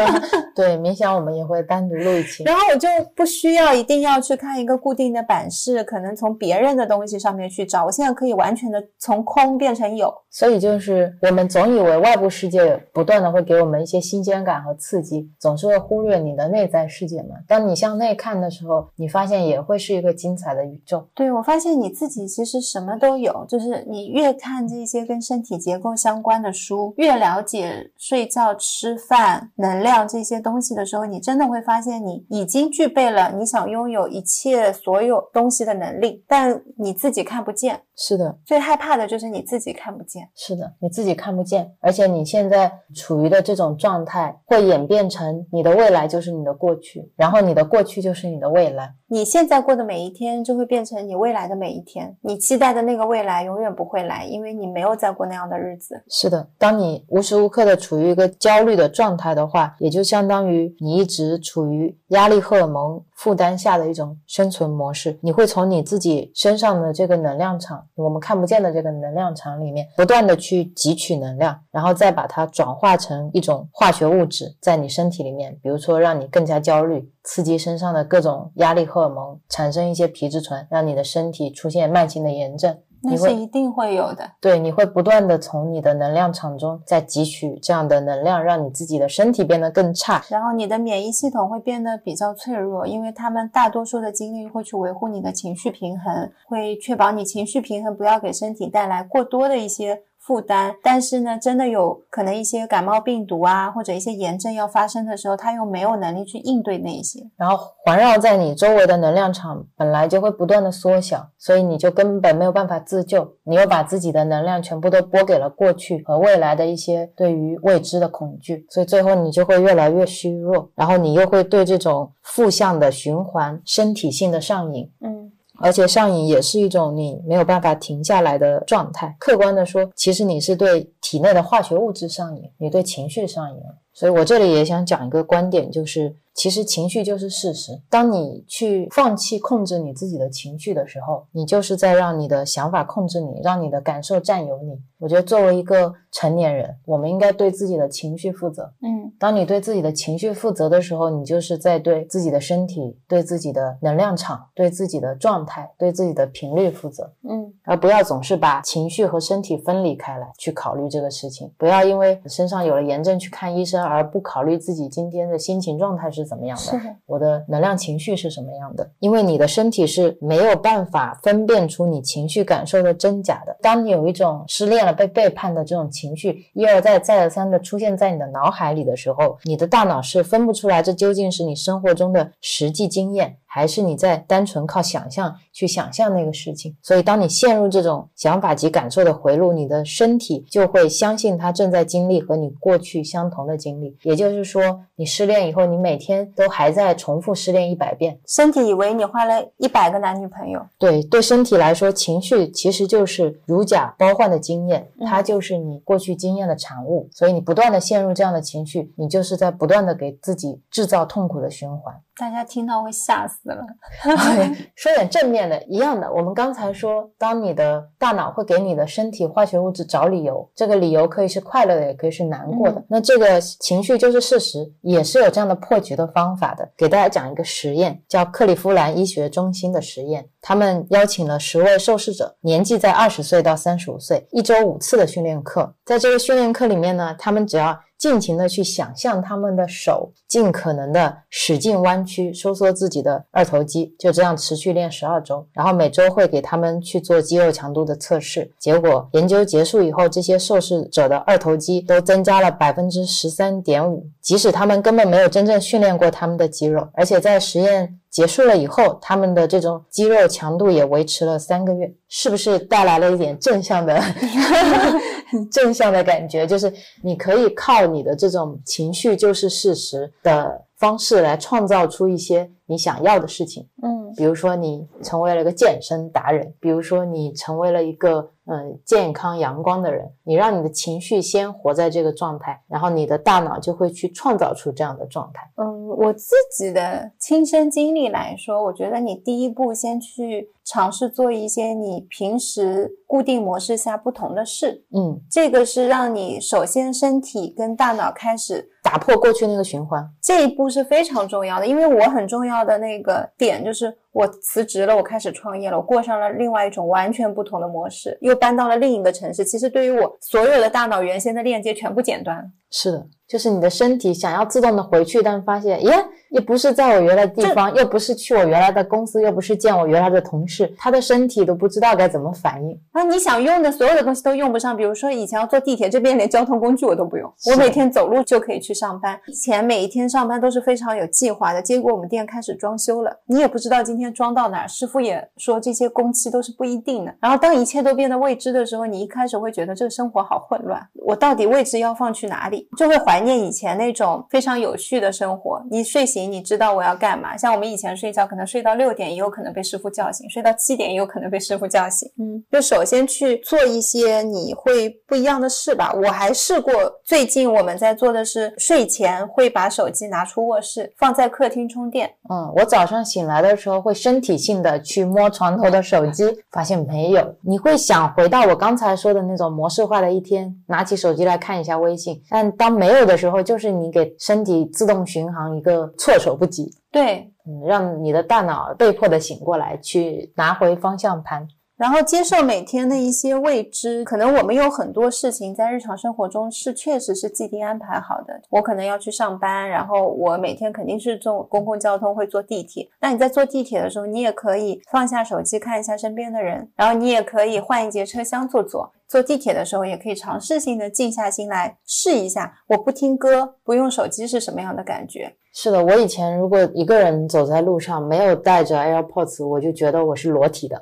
D: 对，冥想我们也会单独录一期。
C: 然后我就不需要一定要去看一个固定的版式，可能从别人的东西上面去找。我现在可以完全的从空变成有。
D: 所以就是我们总以为外部世界不断的会给我们一些新鲜感和刺激，总是会忽略你的内在世界嘛。当你向内看的时候，你发现也会是一个精彩的宇宙。
C: 对我发现你自己其实什么都有，就是你越看这些跟身体结构相关的书，越了解睡觉、吃饭、能量这些东西的时候，你真的会发现你已经具备了你想拥有一切所有东西的能力，但你自己看不见。
D: 是的，
C: 最害怕的就是你自己看不见。
D: 是的，你自己看不见，而且你现在处于的这种状态会演变成你的未来就是你的过去，然后你的过去就是你的未来。
C: 你现在过的每一天，就会变成你未来的每一天。你期待的那个未来永远不会来，因为你没有再过那样的日子。
D: 是的，当你无时无刻的处于一个焦虑的状态的话，也就相当于你一直处于压力荷尔蒙负担下的一种生存模式。你会从你自己身上的这个能量场，我们看不见的这个能量场里面，不断不断的去汲取能量，然后再把它转化成一种化学物质，在你身体里面，比如说让你更加焦虑，刺激身上的各种压力荷尔蒙，产生一些皮质醇，让你的身体出现慢性的炎症。
C: 那是一定会有的。
D: 对，你会不断的从你的能量场中再汲取这样的能量，让你自己的身体变得更差。
C: 然后你的免疫系统会变得比较脆弱，因为他们大多数的精力会去维护你的情绪平衡，会确保你情绪平衡，不要给身体带来过多的一些负担。但是呢，真的有可能一些感冒病毒啊，或者一些炎症要发生的时候，他又没有能力去应对那一些。
D: 然后环绕在你周围的能量场本来就会不断的缩小，所以你就根本没有办法自救。你又把自己的能量全部都拨给了过去和未来的一些对于未知的恐惧，所以最后你就会越来越虚弱，然后你又会对这种负向的循环身体性的上瘾。
C: 嗯，
D: 而且上瘾也是一种你没有办法停下来的状态。客观的说，其实你是对体内的化学物质上瘾，你对情绪上瘾。所以我这里也想讲一个观点，就是其实情绪就是事实。当你去放弃控制你自己的情绪的时候，你就是在让你的想法控制你，让你的感受占有你。我觉得作为一个成年人，我们应该对自己的情绪负责。
C: 嗯，
D: 当你对自己的情绪负责的时候，你就是在对自己的身体、对自己的能量场、对自己的状态、对自己的频率负责。
C: 嗯，
D: 而不要总是把情绪和身体分离开来去考虑这个事情。不要因为身上有了炎症去看医生，而不考虑自己今天的心情状态是怎么样的，
C: 的，
D: 我的能量情绪是什么样的。因为你的身体是没有办法分辨出你情绪感受的真假的。当你有一种失恋了、被背叛的这种情绪一而再、再而三的出现在你的脑海里的时候，你的大脑是分不出来这究竟是你生活中的实际经验。还是你在单纯靠想象去想象那个事情，所以当你陷入这种想法及感受的回路，你的身体就会相信它正在经历和你过去相同的经历。也就是说，你失恋以后，你每天都还在重复失恋一百遍。
C: 身体以为你换了一百个男女朋友。
D: 对，对身体来说，情绪其实就是如假包换的经验，
C: 嗯
D: 它就是你过去经验的产物。所以你不断的陷入这样的情绪，你就是在不断的给自己制造痛苦的循环。
C: 大家听到会吓死了。
D: 说点正面的，一样的。我们刚才说，当你的大脑会给你的身体化学物质找理由，这个理由可以是快乐的，也可以是难过的。
C: 嗯
D: 那这个情绪就是事实，也是有这样的破局的方法的。给大家讲一个实验，叫克利夫兰医学中心的实验。他们邀请了十位受试者，年纪在二十岁到三十五岁，一周五次的训练课。在这个训练课里面呢，他们只要尽情的去想象他们的手尽可能的使劲弯曲，收缩自己的二头肌，就这样持续练十二周。然后每周会给他们去做肌肉强度的测试。结果研究结束以后，这些受试者的二头肌都增加了百分之十三点五，即使他们根本没有真正训练过他们的肌肉，而且在实验。结束了以后，他们的这种肌肉强度也维持了三个月，是不是带来了一点正向的 正向的感觉？就是你可以靠你的这种情绪就是事实的方式来创造出一些你想要的事情。
C: 嗯
D: 比如说你成为了一个健身达人，比如说你成为了一个嗯、健康阳光的人，你让你的情绪先活在这个状态，然后你的大脑就会去创造出这样的状态。
C: 嗯，我自己的亲身经历来说，我觉得你第一步先去尝试做一些你平时固定模式下不同的事，
D: 嗯，
C: 这个是让你首先身体跟大脑开始
D: 打破过去那个循环。
C: 这一步是非常重要的，因为我很重要的那个点就是我辞职了，我开始创业了，我过上了另外一种完全不同的模式，又搬到了另一个城市。其实对于我所有的大脑原先的链接全部剪断了。
D: 是的，就是你的身体想要自动的回去，但发现，耶，也不是在我原来的地方，又不是去我原来的公司，又不是见我原来的同事，他的身体都不知道该怎么反应。
C: 那你想用的所有的东西都用不上，比如说以前要坐地铁，这边连交通工具我都不用，我每天走路就可以去上班。以前每一天上班都是非常有计划的，结果我们店开始装修了，你也不知道今天装到哪儿，师傅也说这些工期都是不一定的。然后当一切都变得未知的时候，你一开始会觉得这个生活好混乱，我到底位置要放去哪里？就会怀念以前那种非常有序的生活。你睡醒，你知道我要干嘛？像我们以前睡觉，可能睡到六点，也有可能被师傅叫醒；睡到七点，也有可能被师傅叫醒。嗯，就首先去做一些你会不一样的事吧。我还试过，最近我们在做的是睡前会把手机拿出卧室，放在客厅充电。
D: 嗯，我早上醒来的时候会身体性的去摸床头的手机，发现没有。你会想回到我刚才说的那种模式化的一天，拿起手机来看一下微信。但当没有的时候，就是你给身体自动巡航一个措手不及，
C: 对，
D: 嗯，让你的大脑被迫的醒过来，去拿回方向盘。
C: 然后接受每天的一些未知，可能我们有很多事情在日常生活中是确实是既定安排好的。我可能要去上班，然后我每天肯定是坐公共交通，会坐地铁。那你在坐地铁的时候，你也可以放下手机，看一下身边的人，然后你也可以换一节车厢坐坐。坐地铁的时候，也可以尝试性的静下心来试一下，我不听歌，不用手机是什么样的感觉。
D: 是的，我以前如果一个人走在路上，没有带着 AirPods，我就觉得我是裸体的，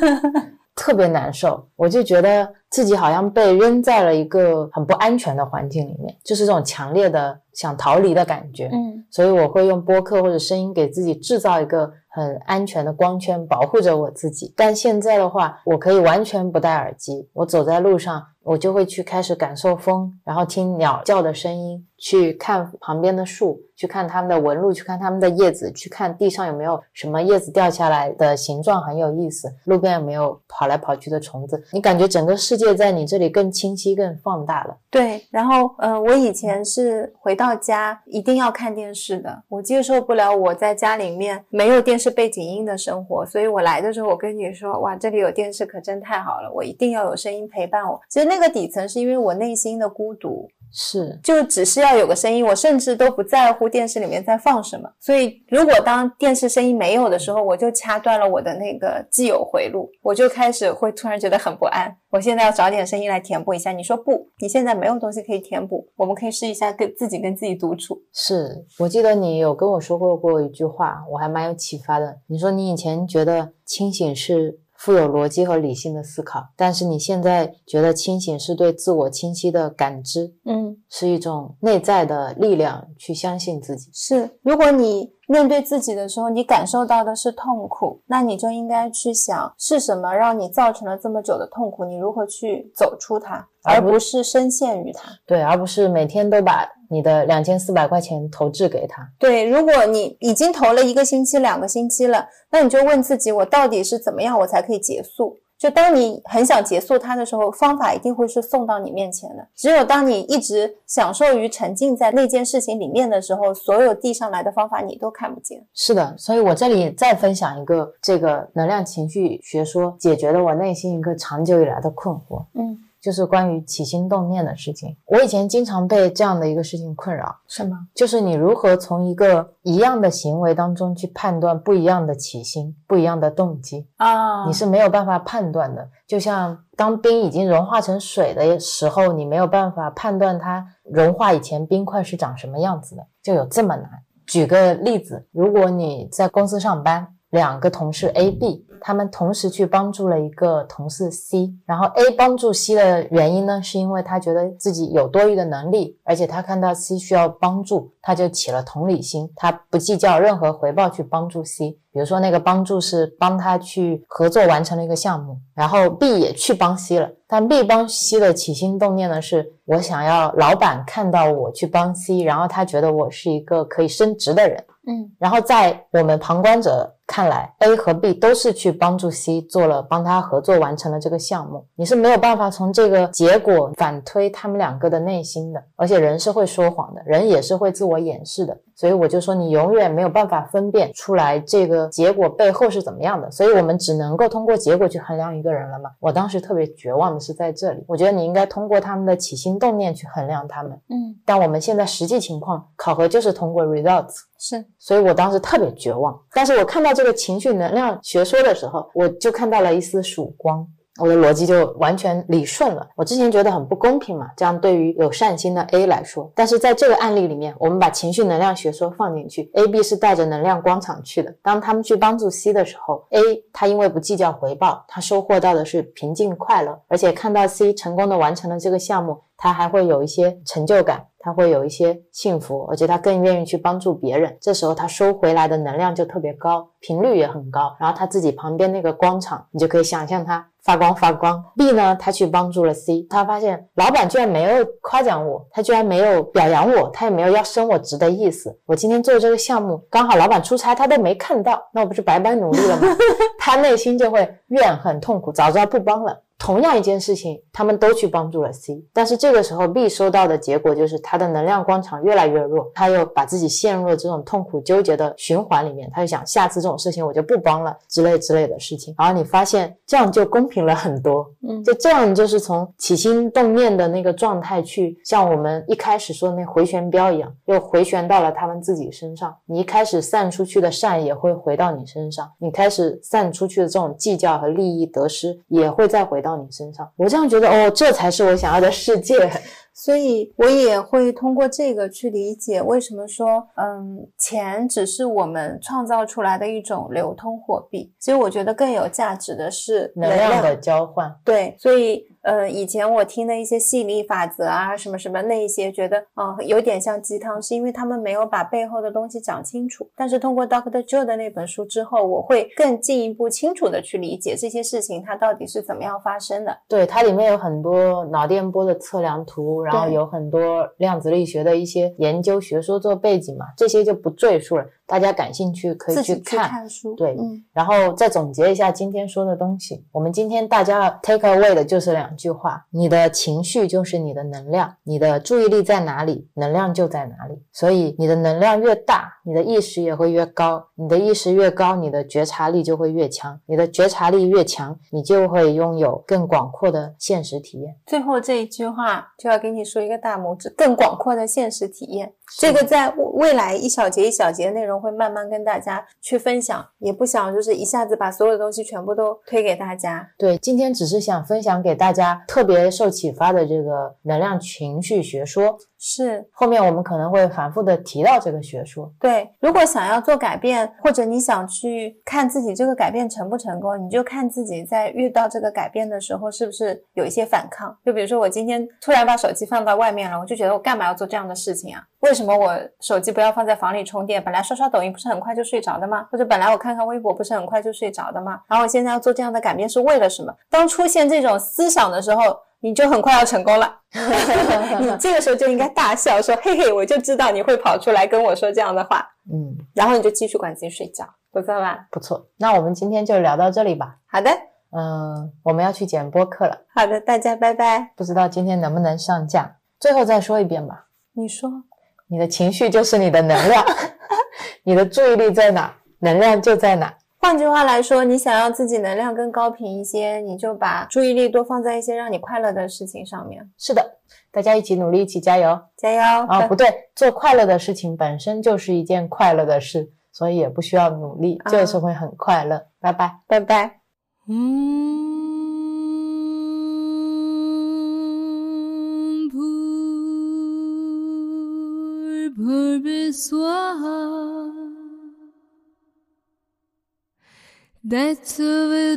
D: 特别难受。我就觉得自己好像被扔在了一个很不安全的环境里面，就是这种强烈的想逃离的感觉。
C: 嗯，
D: 所以我会用播客或者声音给自己制造一个很安全的光圈，保护着我自己。但现在的话，我可以完全不戴耳机，我走在路上，我就会去开始感受风，然后听鸟叫的声音，去看旁边的树，去看它们的纹路，去看它们的叶子，去看地上有没有什么叶子掉下来的形状很有意思，路边有没有跑来跑去的虫子。你感觉整个世界在你这里更清晰、更放大了。
C: 对。然后，呃，我以前是回到家一定要看电视的，我接受不了我在家里面没有电视背景音的生活，所以我来的时候，我跟你说，哇，这里有电视可真太好了，我一定要有声音陪伴我。其实那个底层是因为我内心的孤独，
D: 是，
C: 就只是要有个声音，我甚至都不在乎电视里面在放什么。所以，如果当电视声音没有的时候，我就掐断了我的那个既有回路，我就开始会突然觉得很不安。我现在要找点声音来填补一下。你说不，你现在没有东西可以填补，我们可以试一下跟自己跟自己独处。
D: 是我记得你有跟我说过过一句话，我还蛮有启发的。你说你以前觉得清醒是富有逻辑和理性的思考，但是你现在觉得清醒是对自我清晰的感知，
C: 嗯，
D: 是一种内在的力量，去相信自己。
C: 是。如果你面对自己的时候，你感受到的是痛苦，那你就应该去想是什么让你造成了这么久的痛苦，你如何去走出它，而不是深陷于它。
D: 对，而不是每天都把你的两千四百块钱投掷给他。
C: 对，如果你已经投了一个星期、两个星期了，那你就问自己，我到底是怎么样，我才可以结束？就当你很想结束它的时候，方法一定会是送到你面前的。只有当你一直享受于沉浸在那件事情里面的时候，所有递上来的方法你都看不见。
D: 是的，所以我这里再分享一个这个能量情绪学说，解决了我内心一个长久以来的困惑。
C: 嗯，
D: 就是关于起心动念的事情。我以前经常被这样的一个事情困扰，
C: 什么？
D: 就是你如何从一个一样的行为当中去判断不一样的起心、不一样的动机，
C: 啊
D: 你是没有办法判断的。就像当冰已经融化成水的时候，你没有办法判断它融化以前冰块是长什么样子的，就有这么难。举个例子，如果你在公司上班，两个同事 A、B，他们同时去帮助了一个同事 C，然后 A 帮助 C 的原因呢，是因为他觉得自己有多余的能力，而且他看到 C 需要帮助，他就起了同理心，他不计较任何回报去帮助 C。比如说那个帮助是帮他去合作完成了一个项目，然后 B 也去帮 C 了，但 B 帮 C 的起心动念呢，是我想要老板看到我去帮 C，然后他觉得我是一个可以升职的人。
C: 嗯
D: 然后在我们旁观者看来，A 和 B 都是去帮助 C 做了，帮他合作完成了这个项目。你是没有办法从这个结果反推他们两个的内心的，而且人是会说谎的，人也是会自我掩饰的。所以我就说，你永远没有办法分辨出来这个结果背后是怎么样的。所以我们只能够通过结果去衡量一个人了嘛。我当时特别绝望的是在这里，我觉得你应该通过他们的起心动念去衡量他们。
C: 嗯，
D: 但我们现在实际情况考核就是通过 results。
C: 是
D: 所以我当时特别绝望。但是我看到这个情绪能量学说的时候，我就看到了一丝曙光，我的逻辑就完全理顺了。我之前觉得很不公平嘛，这样对于有善心的 A 来说，但是在这个案例里面，我们把情绪能量学说放进去，A、B 是带着能量光场去的。当他们去帮助 C 的时候，A 他因为不计较回报，他收获到的是平静快乐，而且看到 C 成功的完成了这个项目，他还会有一些成就感。他会有一些幸福，而且他更愿意去帮助别人。这时候他收回来的能量就特别高，频率也很高。然后他自己旁边那个光场，你就可以想象他发光发光。B 呢，他去帮助了 C，他发现老板居然没有夸奖我，他居然没有表扬我，他也没有要升我职的意思。我今天做这个项目，刚好老板出差，他都没看到，那我不是白白努力了吗？他内心就会怨恨痛苦，早知道不帮了。同样一件事情，他们都去帮助了 C，但是这个时候 B 收到的结果就是他的能量光场越来越弱，他又把自己陷入了这种痛苦纠结的循环里面，他就想下次这种事情我就不帮了之类之类的事情。然后你发现这样就公平了很多，
C: 嗯
D: 就这样就是从起心动念的那个状态去，像我们一开始说的那回旋镖一样，又回旋到了他们自己身上。你一开始散出去的善也会回到你身上，你开始散出去的这种计较和利益得失也会再回到你身上。我这样觉得，哦，这才是我想要的世界。
C: 所以我也会通过这个去理解为什么说，嗯，钱只是我们创造出来的一种流通货币。其实我觉得更有价值的是
D: 能量的交换，
C: 对，所以呃，以前我听的一些吸引力法则啊，什么什么那一些，觉得啊、呃有点像鸡汤，是因为他们没有把背后的东西讲清楚。但是通过 Doctor Joe 的那本书之后，我会更进一步清楚的去理解这些事情它到底是怎么样发生的。
D: 对，它里面有很多脑电波的测量图，然后有很多量子力学的一些研究学说做背景嘛，这些就不赘述了，大家感兴趣可以
C: 去
D: 看。
C: 看书，
D: 对
C: 嗯，
D: 然后再总结一下今天说的东西。我们今天大家 take away 的就是两句话：你的情绪就是你的能量，你的注意力在哪里，能量就在哪里。所以你的能量越大，你的意识也会越高，你的意识越高，你的觉察力就会越强，你的觉察力越强，你就会拥有更广阔的现实体验。
C: 最后这一句话就要给你说一个大拇指，更广阔的现实体验。这个在未来一小节一小节的内容会慢慢跟大家去分享，也不想就是一下子把所有的东西全部都推给大家。
D: 对，今天只是想分享给大家特别受启发的这个能量情绪学说。
C: 是
D: 后面我们可能会反复的提到这个学说。
C: 对，如果想要做改变，或者你想去看自己这个改变成不成功，你就看自己在遇到这个改变的时候是不是有一些反抗。就比如说我今天突然把手机放到外面了，我就觉得我干嘛要做这样的事情啊？为什么我手机不要放在房里充电？本来刷刷抖音不是很快就睡着的吗？或者本来我看看微博不是很快就睡着的吗？然后我现在要做这样的改变是为了什么？当出现这种思想的时候，你就很快要成功了。你这个时候就应该大笑说：“嘿嘿，我就知道你会跑出来跟我说这样的话。”
D: 嗯，
C: 然后你就继续管自己睡觉，不错吧？
D: 不错。那我们今天就聊到这里吧。
C: 好的，
D: 嗯，我们要去剪播客了，
C: 好的，大家拜拜。
D: 不知道今天能不能上架。最后再说一遍吧，
C: 你说，
D: 你的情绪就是你的能量，你的注意力在哪，能量就在哪。
C: 换句话来说，你想要自己能量更高频一些，你就把注意力多放在一些让你快乐的事情上面。
D: 是的，大家一起努力，一起加油，
C: 加油。
D: 啊，不对，做快乐的事情本身就是一件快乐的事，所以也不需要努力，就是会很快乐。拜拜，
C: 拜拜。
E: 嗯。That's a